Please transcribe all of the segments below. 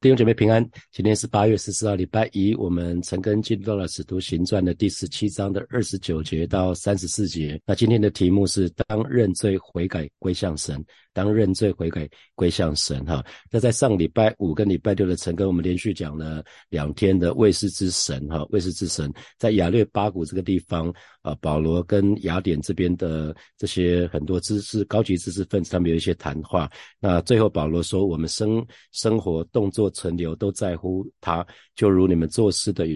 弟兄姐妹平安，今天是八月十四号，礼拜一。我们陈根进入了《使徒行传》的第十七章的二十九节到三十四节。那今天的题目是当认罪悔改归向神。当认罪悔改归向神，哈。那在上礼拜五跟礼拜六的陈根，我们连续讲了两天的卫士之神，哈，卫士之神，在亚略巴谷这个地方，啊，保罗跟雅典这边的这些很多知识高级知识分子，他们有一些谈话。那最后保罗说，我们生生活动作存留都在乎他，就如你们做事的。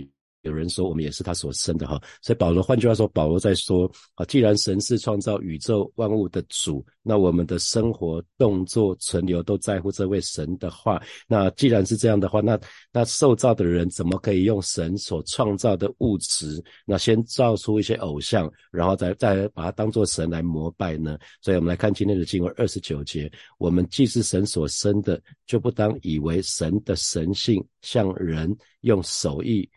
有人说我们也是他所生的哈，所以保罗换句话说，保罗在说啊，既然神是创造宇宙万物的主，那我们的生活、动作、存留都在乎这位神的话，那既然是这样的话，那那受造的人怎么可以用神所创造的物质，那先造出一些偶像，然后再再把它当做神来膜拜呢？所以我们来看今天的经文二十九节，我们既是神所生的，就不当以为神的神性像人用手艺。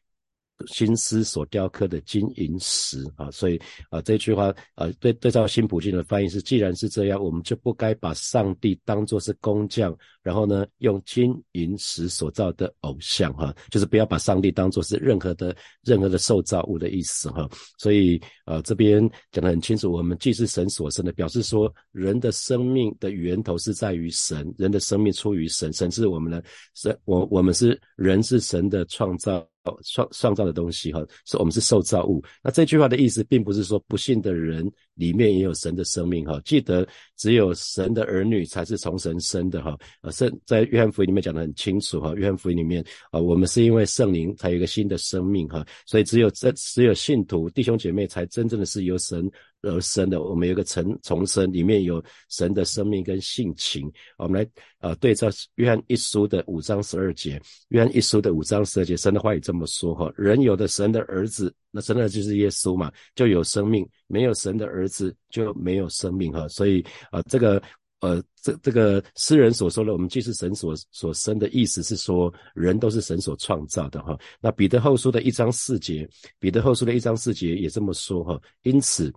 心思所雕刻的金银石啊，所以啊这句话啊对对照新普京的翻译是，既然是这样，我们就不该把上帝当作是工匠，然后呢用金银石所造的偶像哈，就是不要把上帝当作是任何的任何的受造物的意思哈。所以呃这边讲得很清楚，我们既是神所生的，表示说人的生命的源头是在于神，人的生命出于神，神是我们的神，我我们是人是神的创造。创创造的东西哈，是我们是受造物。那这句话的意思，并不是说不信的人里面也有神的生命哈。记得只有神的儿女才是从神生的哈。呃，圣在约翰福音里面讲得很清楚哈。约翰福音里面啊，我们是因为圣灵才有一个新的生命哈。所以只有这只有信徒弟兄姐妹才真正的是由神。而生的，我们有个重重生，里面有神的生命跟性情。我们来呃对照约翰一书的五章十二节，约翰一书的五章十二节，神的话语这么说哈：人有的神的儿子，那神的就是耶稣嘛，就有生命；没有神的儿子就没有生命哈。所以啊，这个呃这这个诗人所说的，我们既是神所所生的意思是说，人都是神所创造的哈。那彼得后书的一章四节，彼得后书的一章四节也这么说哈。因此。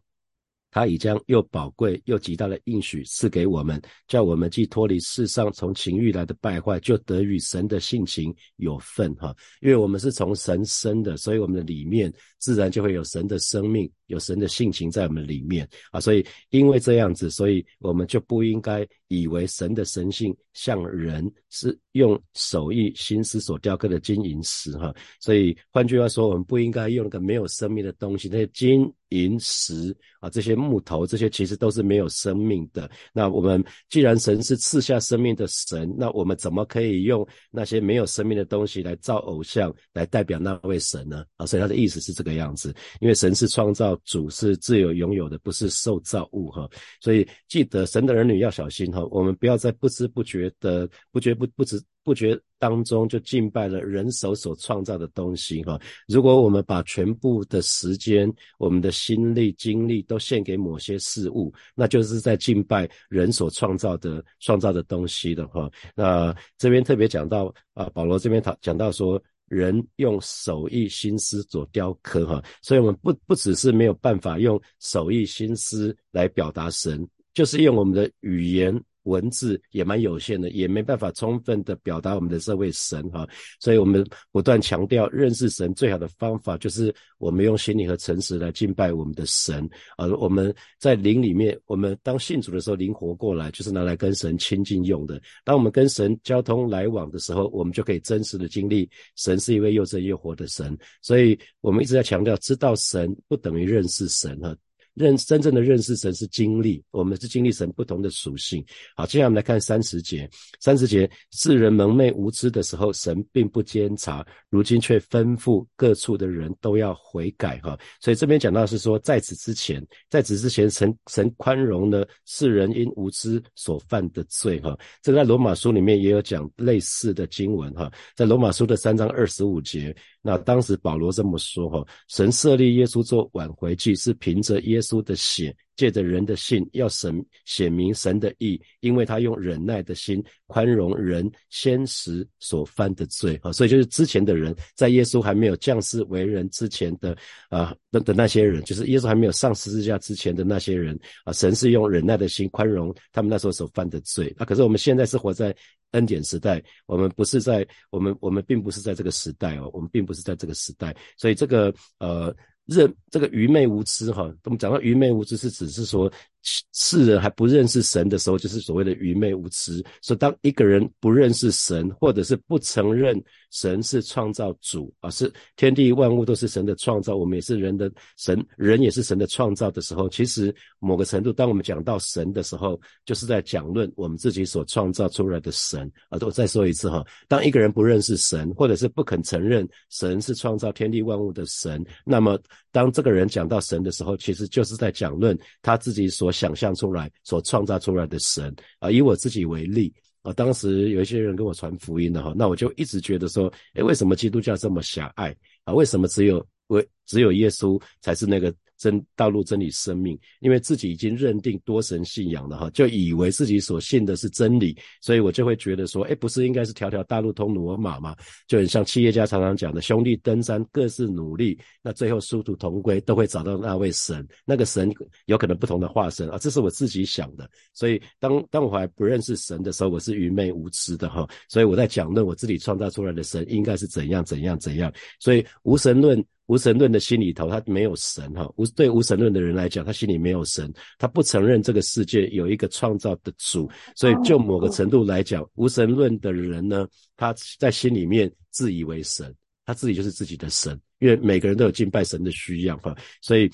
他已将又宝贵又极大的应许赐给我们，叫我们既脱离世上从情欲来的败坏，就得与神的性情有份哈。因为我们是从神生的，所以我们的里面自然就会有神的生命，有神的性情在我们里面啊。所以因为这样子，所以我们就不应该以为神的神性像人是用手艺心思所雕刻的金银石哈。所以换句话说，我们不应该用那个没有生命的东西，那些金。银石啊，这些木头，这些其实都是没有生命的。那我们既然神是赐下生命的神，那我们怎么可以用那些没有生命的东西来造偶像，来代表那位神呢？啊，所以他的意思是这个样子。因为神是创造主，是自由拥有的，不是受造物哈。所以记得神的儿女要小心哈，我们不要在不知不觉的不觉不不知。不觉当中就敬拜了人手所创造的东西哈。如果我们把全部的时间、我们的心力、精力都献给某些事物，那就是在敬拜人所创造的创造的东西的哈。那这边特别讲到啊，保罗这边他讲到说，人用手艺心思做雕刻哈，所以我们不不只是没有办法用手艺心思来表达神，就是用我们的语言。文字也蛮有限的，也没办法充分的表达我们的这位神哈，所以我们不断强调认识神最好的方法就是我们用心灵和诚实来敬拜我们的神啊。我们在灵里面，我们当信主的时候，灵活过来就是拿来跟神亲近用的。当我们跟神交通来往的时候，我们就可以真实的经历神是一位又真又活的神。所以我们一直在强调，知道神不等于认识神哈。认真正的认识神是经历，我们是经历神不同的属性。好，接下来我们来看三十节。三十节，世人蒙昧无知的时候，神并不监察；如今却吩咐各处的人都要悔改。哈，所以这边讲到是说，在此之前，在此之前，神神宽容了世人因无知所犯的罪。哈，这个在罗马书里面也有讲类似的经文。哈，在罗马书的三章二十五节。那当时保罗这么说哈，神设立耶稣做挽回祭，是凭着耶稣的血。借着人的信，要神显明神的意，因为他用忍耐的心宽容人先时所犯的罪啊，所以就是之前的人，在耶稣还没有降世为人之前的啊的的那些人，就是耶稣还没有上十字架之前的那些人啊，神是用忍耐的心宽容他们那时候所犯的罪啊，可是我们现在是活在恩典时代，我们不是在我们我们并不是在这个时代哦，我们并不是在这个时代，所以这个呃。认这个愚昧无知哈，我们讲到愚昧无知是只是说世人还不认识神的时候，就是所谓的愚昧无知。所以当一个人不认识神，或者是不承认神是创造主啊，是天地万物都是神的创造，我们也是人的神，人也是神的创造的时候，其实某个程度，当我们讲到神的时候，就是在讲论我们自己所创造出来的神啊。我再说一次哈，当一个人不认识神，或者是不肯承认神是创造天地万物的神，那么。当这个人讲到神的时候，其实就是在讲论他自己所想象出来、所创造出来的神啊。以我自己为例啊，当时有一些人跟我传福音的哈，那我就一直觉得说，诶，为什么基督教这么狭隘啊？为什么只有为只有耶稣才是那个？真道路、真理、生命，因为自己已经认定多神信仰了哈，就以为自己所信的是真理，所以我就会觉得说，哎，不是应该是条条大路通罗马吗？就很像企业家常常讲的，兄弟登山各自努力，那最后殊途同归，都会找到那位神，那个神有可能不同的化身啊，这是我自己想的。所以当当我还不认识神的时候，我是愚昧无知的哈，所以我在讲论我自己创造出来的神应该是怎样怎样怎样，所以无神论。无神论的心里头，他没有神哈。无对无神论的人来讲，他心里没有神，他不承认这个世界有一个创造的主。所以就某个程度来讲，无神论的人呢，他在心里面自以为神，他自己就是自己的神。因为每个人都有敬拜神的需要哈，所以。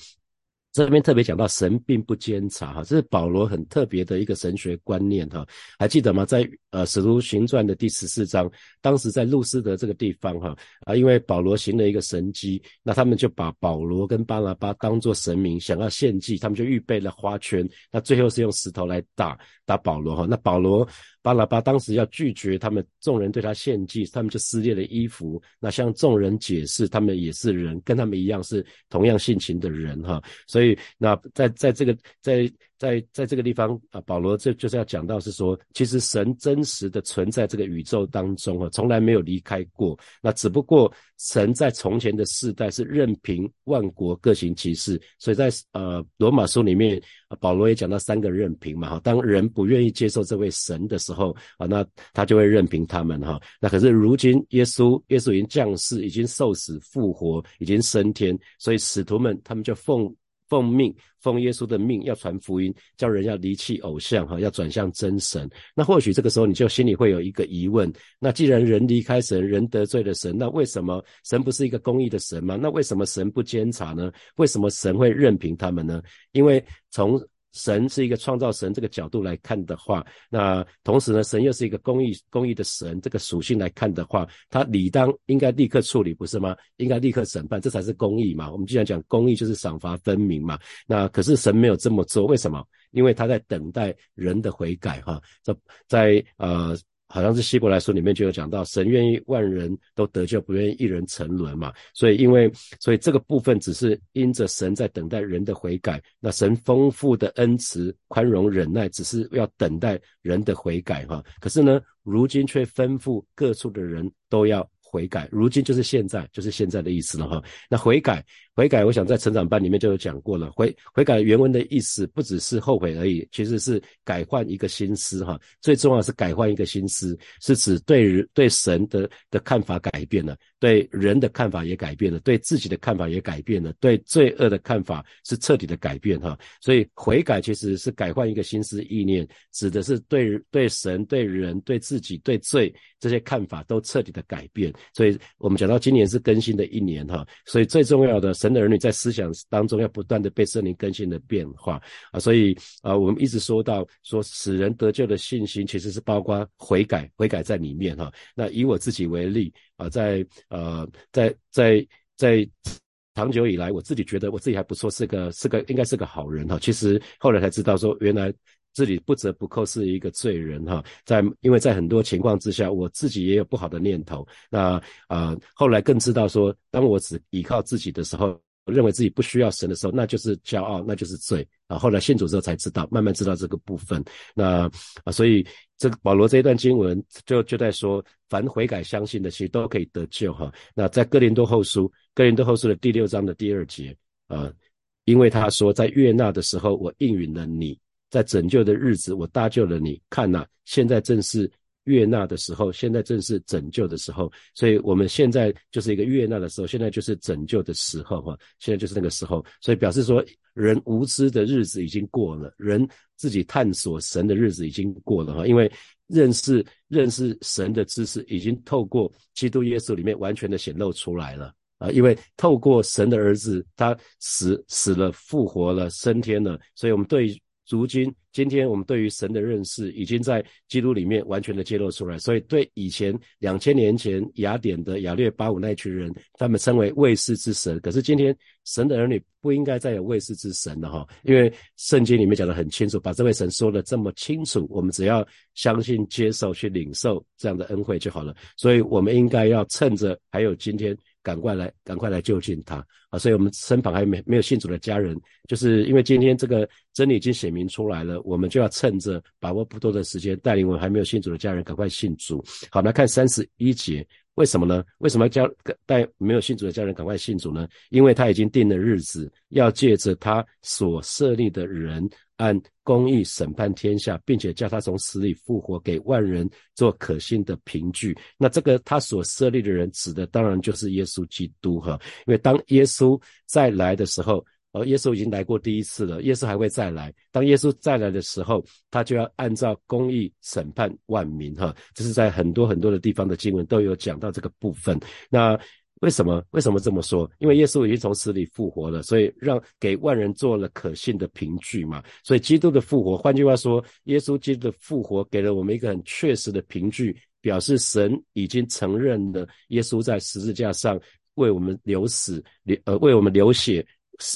这边特别讲到神并不监察哈，这是保罗很特别的一个神学观念哈，还记得吗？在呃使徒行传的第十四章，当时在路斯德这个地方哈啊，因为保罗行了一个神迹，那他们就把保罗跟巴拿巴当做神明，想要献祭，他们就预备了花圈，那最后是用石头来打打保罗哈，那保罗。巴拉巴当时要拒绝他们众人对他献祭，他们就撕裂了衣服。那向众人解释，他们也是人，跟他们一样是同样性情的人哈。所以那在在这个在。在在这个地方啊，保罗这就是要讲到是说，其实神真实的存在这个宇宙当中啊，从来没有离开过。那只不过神在从前的世代是任凭万国各行其事，所以在呃罗马书里面，保罗也讲到三个任凭嘛哈。当人不愿意接受这位神的时候啊，那他就会任凭他们哈。那可是如今耶稣耶稣已经降世，已经受死复活，已经升天，所以使徒们他们就奉。奉命，奉耶稣的命，要传福音，叫人要离弃偶像，哈，要转向真神。那或许这个时候你就心里会有一个疑问：那既然人离开神，人得罪了神，那为什么神不是一个公义的神吗？那为什么神不监察呢？为什么神会任凭他们呢？因为从神是一个创造神这个角度来看的话，那同时呢，神又是一个公义公义的神这个属性来看的话，他理当应该立刻处理，不是吗？应该立刻审判，这才是公义嘛。我们既然讲公义，就是赏罚分明嘛。那可是神没有这么做，为什么？因为他在等待人的悔改，哈，在在呃。好像是希伯来书里面就有讲到，神愿意万人都得救，不愿意一人沉沦嘛。所以因为，所以这个部分只是因着神在等待人的悔改。那神丰富的恩慈、宽容、忍耐，只是要等待人的悔改哈。可是呢，如今却吩咐各处的人都要。悔改，如今就是现在，就是现在的意思了哈。那悔改，悔改，我想在成长班里面就有讲过了。悔悔改原文的意思不只是后悔而已，其实是改换一个心思哈。最重要是改换一个心思，是指对对神的的看法改变了，对人的看法也改变了，对自己的看法也改变了，对罪恶的看法是彻底的改变哈。所以悔改其实是改换一个心思意念，指的是对对神、对人、对自己、对罪这些看法都彻底的改变。所以我们讲到今年是更新的一年哈，所以最重要的神人的儿女在思想当中要不断的被圣灵更新的变化啊，所以啊我们一直说到说使人得救的信心其实是包括悔改，悔改在里面哈。那以我自己为例啊，在呃在在在长久以来，我自己觉得我自己还不错，是个是个应该是个好人哈。其实后来才知道说原来。这里不折不扣是一个罪人哈，在因为在很多情况之下，我自己也有不好的念头。那啊，后来更知道说，当我只依靠自己的时候，认为自己不需要神的时候，那就是骄傲，那就是罪啊。后来信主之后才知道，慢慢知道这个部分。那啊，所以这个保罗这一段经文就就在说，凡悔改相信的，其实都可以得救哈。那在哥林多后书，哥林多后书的第六章的第二节啊，因为他说，在悦纳的时候，我应允了你；在拯救的日子，我搭救了你。看呐，现在正是。悦纳的时候，现在正是拯救的时候，所以我们现在就是一个悦纳的时候，现在就是拯救的时候，哈，现在就是那个时候，所以表示说，人无知的日子已经过了，人自己探索神的日子已经过了，哈，因为认识认识神的知识已经透过基督耶稣里面完全的显露出来了，啊，因为透过神的儿子，他死死了，复活了，升天了，所以我们对。如今，今天我们对于神的认识已经在基督里面完全的揭露出来，所以对以前两千年前雅典的雅略巴五那群人，他们称为卫士之神。可是今天神的儿女不应该再有卫士之神了哈，因为圣经里面讲的很清楚，把这位神说的这么清楚，我们只要相信、接受、去领受这样的恩惠就好了。所以我们应该要趁着还有今天。赶快来，赶快来就近他啊！所以，我们身旁还没没有信主的家人，就是因为今天这个真理已经显明出来了，我们就要趁着把握不多的时间，带领我们还没有信主的家人赶快信主。好，来看三十一节，为什么呢？为什么要教带没有信主的家人赶快信主呢？因为他已经定了日子，要借着他所设立的人。按公义审判天下，并且叫他从死里复活，给万人做可信的凭据。那这个他所设立的人，指的当然就是耶稣基督哈。因为当耶稣再来的时候，而耶稣已经来过第一次了，耶稣还会再来。当耶稣再来的时候，他就要按照公义审判万民哈。这是在很多很多的地方的经文都有讲到这个部分。那。为什么？为什么这么说？因为耶稣已经从死里复活了，所以让给万人做了可信的凭据嘛。所以基督的复活，换句话说，耶稣基督的复活给了我们一个很确实的凭据，表示神已经承认了耶稣在十字架上为我们流死、流呃为我们流血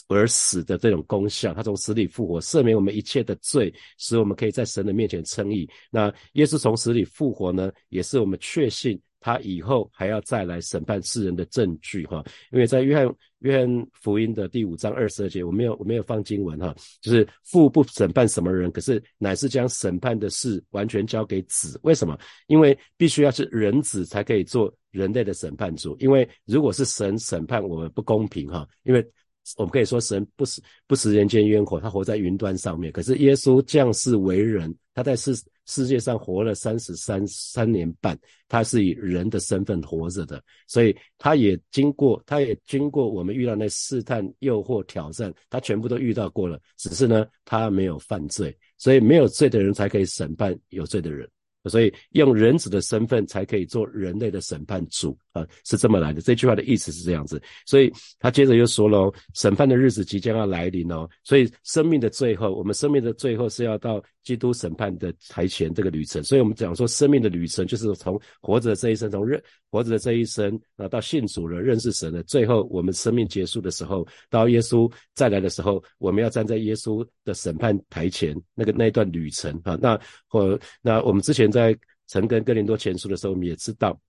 而死的这种功效。他从死里复活，赦免我们一切的罪，使我们可以在神的面前称义。那耶稣从死里复活呢，也是我们确信。他以后还要再来审判世人的证据，哈，因为在约翰约翰福音的第五章二十二节，我没有我没有放经文，哈，就是父不审判什么人，可是乃是将审判的事完全交给子。为什么？因为必须要是人子才可以做人类的审判主，因为如果是神审判我们不公平，哈，因为。我们可以说，神不食不食人间烟火，他活在云端上面。可是耶稣降世为人，他在世世界上活了三十三三年半，他是以人的身份活着的，所以他也经过，他也经过我们遇到那试探、诱惑、挑战，他全部都遇到过了。只是呢，他没有犯罪，所以没有罪的人才可以审判有罪的人。所以用人子的身份才可以做人类的审判主啊，是这么来的。这句话的意思是这样子。所以他接着又说了，审判的日子即将要来临哦。所以生命的最后，我们生命的最后是要到基督审判的台前这个旅程。所以我们讲说，生命的旅程就是从活着这一生，从认活着的这一生啊，到信主了、认识神了，最后我们生命结束的时候，到耶稣再来的时候，我们要站在耶稣的审判台前那个那一段旅程啊。那或那我们之前。在曾跟哥林多前书的时候，我们也知道，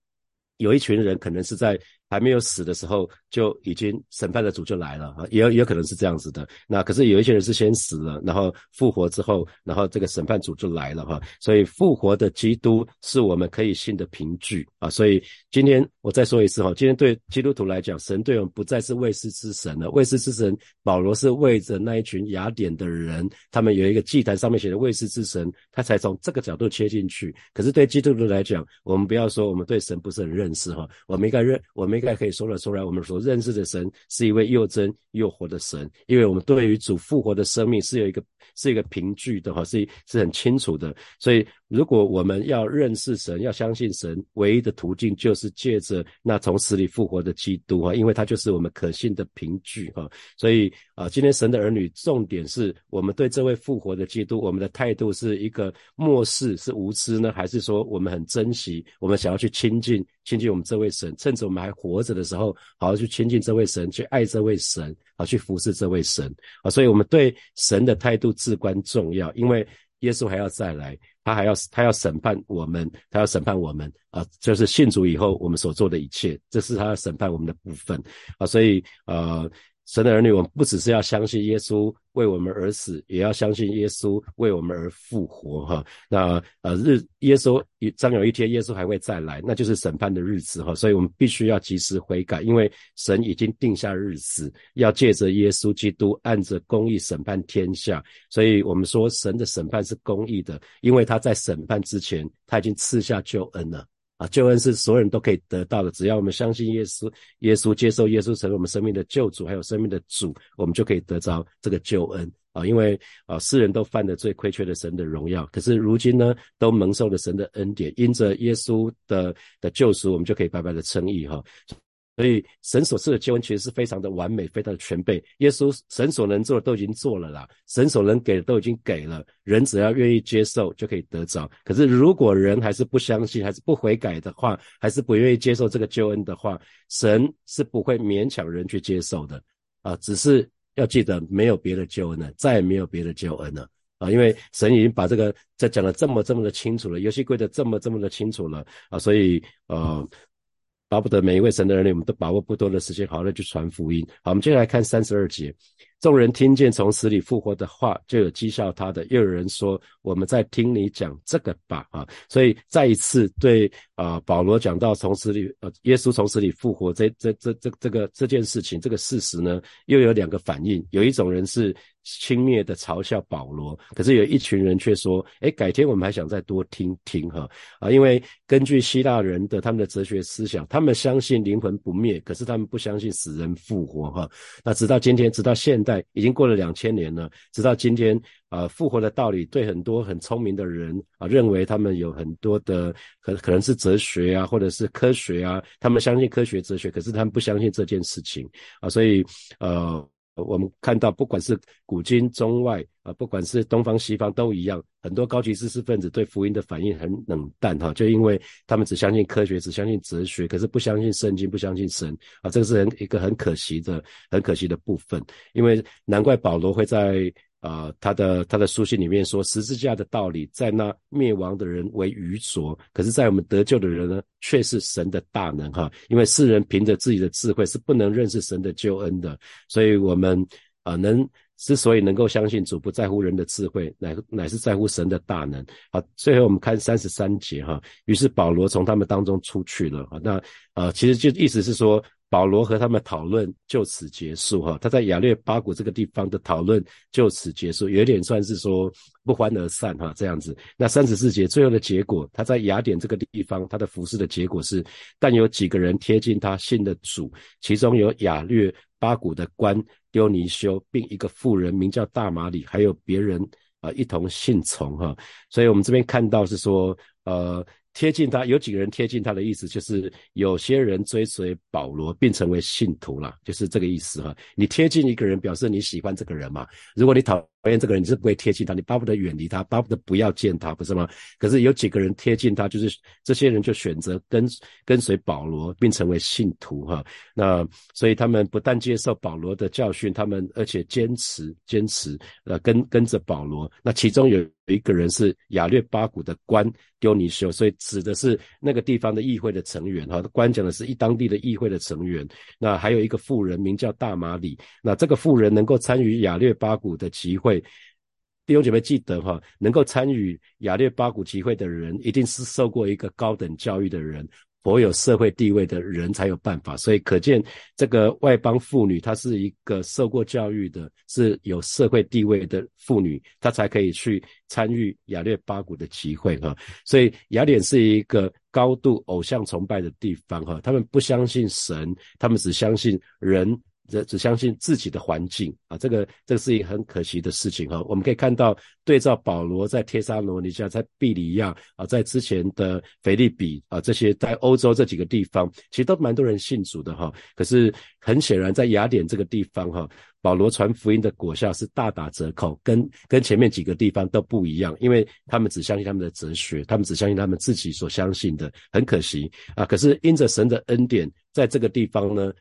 有一群人可能是在。还没有死的时候就已经审判的主就来了啊，也有也有可能是这样子的。那可是有一些人是先死了，然后复活之后，然后这个审判主就来了哈。所以复活的基督是我们可以信的凭据啊。所以今天我再说一次哈，今天对基督徒来讲，神对我们不再是卫士之神了。卫士之神保罗是为着那一群雅典的人，他们有一个祭坛上面写的卫士之神，他才从这个角度切进去。可是对基督徒来讲，我们不要说我们对神不是很认识哈，我们应该认，我们应该可以说得出来，我们所认识的神是一位又真又活的神，因为我们对于主复活的生命是有一个是一个凭据的哈，是是很清楚的。所以，如果我们要认识神，要相信神，唯一的途径就是借着那从死里复活的基督啊，因为他就是我们可信的凭据啊。所以啊，今天神的儿女，重点是我们对这位复活的基督，我们的态度是一个漠视，是无知呢，还是说我们很珍惜，我们想要去亲近？亲近我们这位神，趁着我们还活着的时候，好好去亲近这位神，去爱这位神，好去服侍这位神啊！所以，我们对神的态度至关重要，因为耶稣还要再来，他还要他要审判我们，他要审判我们啊！就是信主以后我们所做的一切，这是他要审判我们的部分啊！所以，呃。神的儿女，我们不只是要相信耶稣为我们而死，也要相信耶稣为我们而复活。哈，那呃日耶稣将有一天耶稣还会再来，那就是审判的日子。哈，所以我们必须要及时悔改，因为神已经定下日子，要借着耶稣基督按着公义审判天下。所以我们说神的审判是公义的，因为他在审判之前他已经赐下救恩了。啊，救恩是所有人都可以得到的，只要我们相信耶稣，耶稣接受耶稣成为我们生命的救主，还有生命的主，我们就可以得着这个救恩啊！因为啊，世人都犯了罪，亏缺了神的荣耀，可是如今呢，都蒙受了神的恩典，因着耶稣的的救赎，我们就可以白白的称义哈。所以神所赐的救恩其实是非常的完美，非常的全备。耶稣神所能做的都已经做了啦，神所能给的都已经给了，人只要愿意接受就可以得着。可是如果人还是不相信，还是不悔改的话，还是不愿意接受这个救恩的话，神是不会勉强人去接受的啊。只是要记得，没有别的救恩了，再也没有别的救恩了啊！因为神已经把这个在讲的这么这么的清楚了，游戏规则这么这么的清楚了啊，所以呃。巴不得每一位神的儿女，我们都把握不多的时间，好好的去传福音。好，我们接下来看三十二节。众人听见从死里复活的话，就有讥笑他的；又有人说：“我们在听你讲这个吧。”啊，所以再一次对啊保罗讲到从死里呃耶稣从死里复活这这这这这个这件事情这个事实呢，又有两个反应。有一种人是轻蔑的嘲笑保罗，可是有一群人却说：“哎，改天我们还想再多听听哈啊，因为根据希腊人的他们的哲学思想，他们相信灵魂不灭，可是他们不相信死人复活哈。那直到今天，直到现代。已经过了两千年了，直到今天，啊，复活的道理对很多很聪明的人啊，认为他们有很多的可可能是哲学啊，或者是科学啊，他们相信科学哲学，可是他们不相信这件事情啊，所以呃。我们看到，不管是古今中外啊，不管是东方西方都一样，很多高级知识分子对福音的反应很冷淡哈，就因为他们只相信科学，只相信哲学，可是不相信圣经，不相信神啊，这个是很一个很可惜的、很可惜的部分。因为难怪保罗会在。啊，他的他的书信里面说，十字架的道理在那灭亡的人为愚拙，可是，在我们得救的人呢，却是神的大能哈。因为世人凭着自己的智慧是不能认识神的救恩的，所以我们啊，能之所以能够相信主不在乎人的智慧，乃乃是在乎神的大能。好，最后我们看三十三节哈，于是保罗从他们当中出去了啊。那呃，其实就意思是说。保罗和他们讨论就此结束哈，他在亚略巴谷这个地方的讨论就此结束，有点算是说不欢而散哈这样子。那三十四节最后的结果，他在雅典这个地方他的服饰的结果是，但有几个人贴近他信的主，其中有亚略巴谷的官丢尼修，并一个妇人名叫大马里，还有别人啊一同信从哈。所以我们这边看到是说呃。贴近他，有几个人贴近他的意思，就是有些人追随保罗并成为信徒了，就是这个意思哈。你贴近一个人，表示你喜欢这个人嘛。如果你讨厌这个人，你是不会贴近他，你巴不得远离他，巴不得不要见他，不是吗？可是有几个人贴近他，就是这些人就选择跟跟随保罗并成为信徒哈。那所以他们不但接受保罗的教训，他们而且坚持坚持呃跟跟着保罗。那其中有。有一个人是亚略巴谷的官丢尼修，所以指的是那个地方的议会的成员哈。官讲的是一当地的议会的成员。那还有一个富人名叫大马里，那这个富人能够参与亚略巴谷的集会，弟兄姐妹记得哈，能够参与亚略巴谷集会的人，一定是受过一个高等教育的人。颇有社会地位的人才有办法，所以可见这个外邦妇女，她是一个受过教育的，是有社会地位的妇女，她才可以去参与亚略巴谷的集会哈。所以雅典是一个高度偶像崇拜的地方哈，他们不相信神，他们只相信人。只相信自己的环境啊，这个这个是一个很可惜的事情哈。我们可以看到，对照保罗在帖撒罗尼迦、在庇里亚啊，在之前的腓利比啊，这些在欧洲这几个地方，其实都蛮多人信主的哈。可是很显然，在雅典这个地方哈，保罗传福音的果效是大打折扣，跟跟前面几个地方都不一样，因为他们只相信他们的哲学，他们只相信他们自己所相信的，很可惜啊。可是因着神的恩典，在这个地方呢。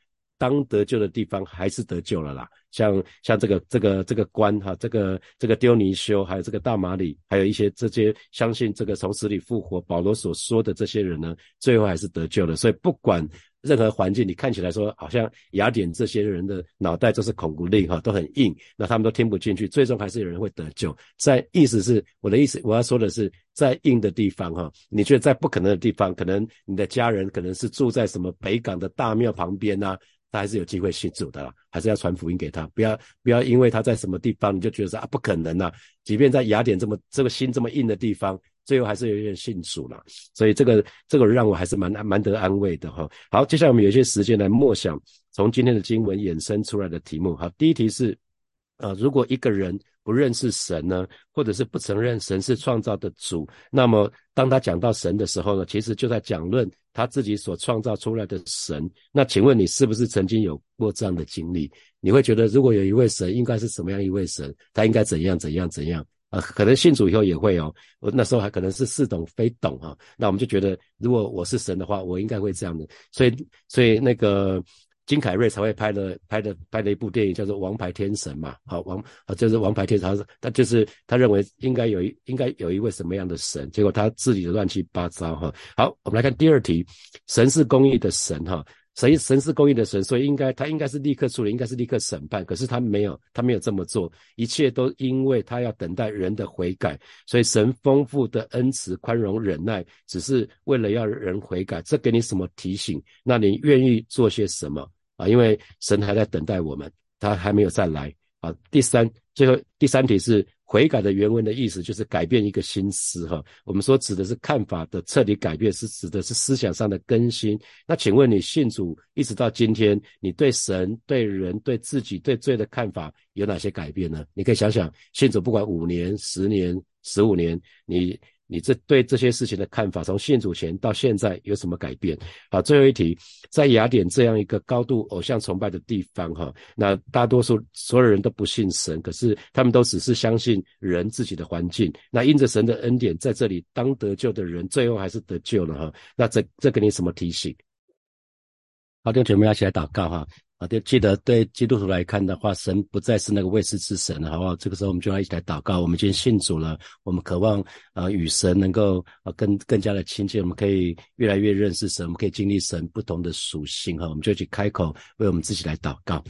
当得救的地方还是得救了啦，像像这个这个这个官哈，这个这个丢尼修，还有这个大马里，还有一些这些相信这个从死里复活保罗所说的这些人呢，最后还是得救了。所以不管。任何环境，你看起来说好像雅典这些人的脑袋都是孔骨令哈，都很硬，那他们都听不进去，最终还是有人会得救。在意思是我的意思，我要说的是，在硬的地方哈，你觉得在不可能的地方，可能你的家人可能是住在什么北港的大庙旁边呐，他还是有机会信主的，还是要传福音给他，不要不要因为他在什么地方你就觉得说啊不可能呐，即便在雅典这么这个心这么硬的地方。最后还是有一点信主了，所以这个这个让我还是蛮蛮得安慰的哈。好，接下来我们有一些时间来默想从今天的经文衍生出来的题目。好，第一题是，呃，如果一个人不认识神呢，或者是不承认神是创造的主，那么当他讲到神的时候呢，其实就在讲论他自己所创造出来的神。那请问你是不是曾经有过这样的经历？你会觉得如果有一位神，应该是什么样一位神？他应该怎样怎样怎样？啊，可能信主以后也会哦。我那时候还可能是似懂非懂哈。那我们就觉得，如果我是神的话，我应该会这样的。所以，所以那个金凯瑞才会拍的拍的拍的一部电影，叫做《王牌天神》嘛。好，王啊就是王牌天神，他他就是他认为应该有一应该有一位什么样的神，结果他自己的乱七八糟哈。好，我们来看第二题，神是公益的神哈。神神是公义的神，所以应该他应该是立刻处理，应该是立刻审判。可是他没有，他没有这么做，一切都因为他要等待人的悔改。所以神丰富的恩慈、宽容、忍耐，只是为了要人悔改。这给你什么提醒？那你愿意做些什么啊？因为神还在等待我们，他还没有再来啊。第三，最后第三题是。悔改的原文的意思就是改变一个心思，哈，我们说指的是看法的彻底改变，是指的是思想上的更新。那请问你信主一直到今天，你对神、对人、对自己、对罪的看法有哪些改变呢？你可以想想，信主不管五年、十年、十五年，你。你这对这些事情的看法，从信主前到现在有什么改变？好，最后一题，在雅典这样一个高度偶像崇拜的地方，哈，那大多数所有人都不信神，可是他们都只是相信人自己的环境。那因着神的恩典，在这里当得救的人，最后还是得救了，哈。那这这给你什么提醒？好，弟兄姐妹要起来祷告，哈。啊，就记得对基督徒来看的话，神不再是那个卫士之神了，好不好？这个时候我们就要一起来祷告。我们今天信主了，我们渴望啊与神能够啊更更加的亲近，我们可以越来越认识神，我们可以经历神不同的属性哈。我们就去开口为我们自己来祷告。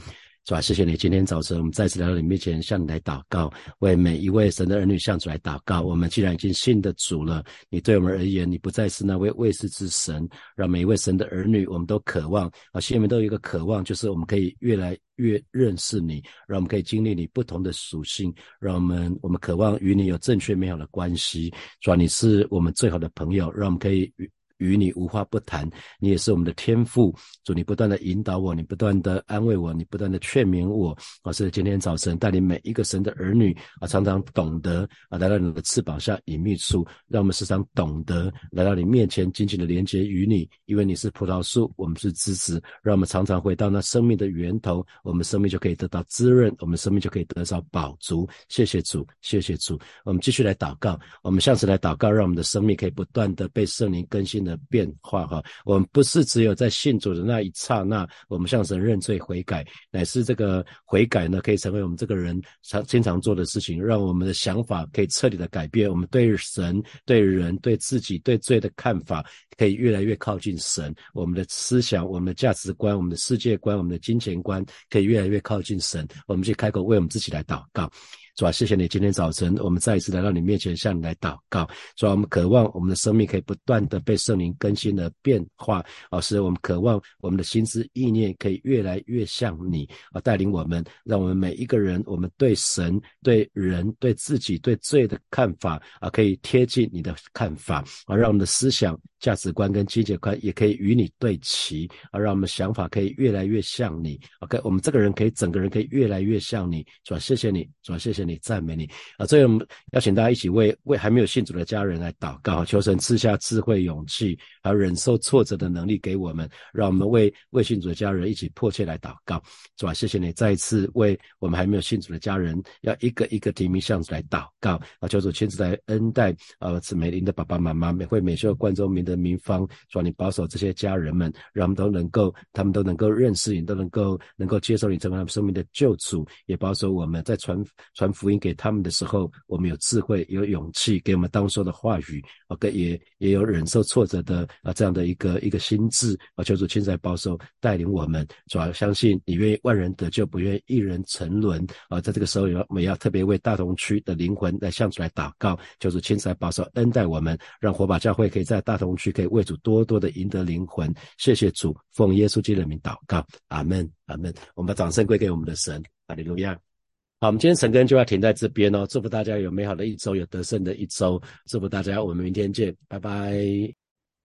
是吧？谢谢你，今天早晨我们再次来到你面前，向你来祷告，为每一位神的儿女向主来祷告。我们既然已经信的主了，你对我们而言，你不再是那位卫士之神，让每一位神的儿女，我们都渴望啊，心里面都有一个渴望，就是我们可以越来越认识你，让我们可以经历你不同的属性，让我们我们渴望与你有正确美好的关系。是吧？你是我们最好的朋友，让我们可以与。你无话不谈，你也是我们的天赋。主，你不断的引导我，你不断的安慰我，你不断的劝勉我。啊，是今天早晨带领每一个神的儿女啊，常常懂得啊，来到你的翅膀下隐秘处，让我们时常懂得来到你面前，紧紧的连接与你。因为你是葡萄树，我们是枝子，让我们常常回到那生命的源头，我们生命就可以得到滋润，我们生命就可以得到饱足。谢谢主，谢谢主。我们继续来祷告，我们下次来祷告，让我们的生命可以不断的被圣灵更新的。变化哈，我们不是只有在信主的那一刹那，我们向神认罪悔改，乃是这个悔改呢，可以成为我们这个人常经常做的事情，让我们的想法可以彻底的改变，我们对神、对人、对自己、对罪的看法可以越来越靠近神，我们的思想、我们的价值观、我们的世界观、我们的金钱观可以越来越靠近神，我们去开口为我们自己来祷告。主啊，谢谢你！今天早晨，我们再一次来到你面前，向你来祷告。主啊，我们渴望我们的生命可以不断的被圣灵更新的变化。老师，我们渴望我们的心思意念可以越来越像你啊，带领我们，让我们每一个人，我们对神、对人、对自己、对罪的看法啊，可以贴近你的看法啊，让我们的思想、价值观跟境界观也可以与你对齐啊，让我们想法可以越来越像你。OK，我们这个人可以整个人可以越来越像你。主啊，谢谢你！主啊，谢谢。你，赞美你啊！所以我们邀请大家一起为为还没有信主的家人来祷告，求神赐下智慧、勇气，还有忍受挫折的能力给我们，让我们为为信主的家人一起迫切来祷告，是吧？谢谢你再一次为我们还没有信主的家人，要一个一个提名向主来祷告啊！求主亲自来恩待啊，此美林的爸爸妈妈、美惠美秀、冠中明的民方，主你保守这些家人们，让我们都能够，他们都能够认识你，都能够能够接受你成为他们生命的救主，也保守我们在传传福音给他们的时候，我们有智慧、有勇气，给我们当说的话语啊，跟也也有忍受挫折的啊这样的一个一个心智啊，求主亲自来保守带领我们，主要相信你愿意万人得救，不愿意一人沉沦啊，在这个时候，要我们要特别为大同区的灵魂来向主来祷告，求主亲自来保守恩待我们，让火把教会可以在大同区可以为主多多的赢得灵魂。谢谢主，奉耶稣基督的名祷告，阿门，阿门。我们把掌声归给我们的神，哈利路亚。好，我们今天晨更就要停在这边哦。祝福大家有美好的一周，有得胜的一周。祝福大家，我们明天见，拜拜。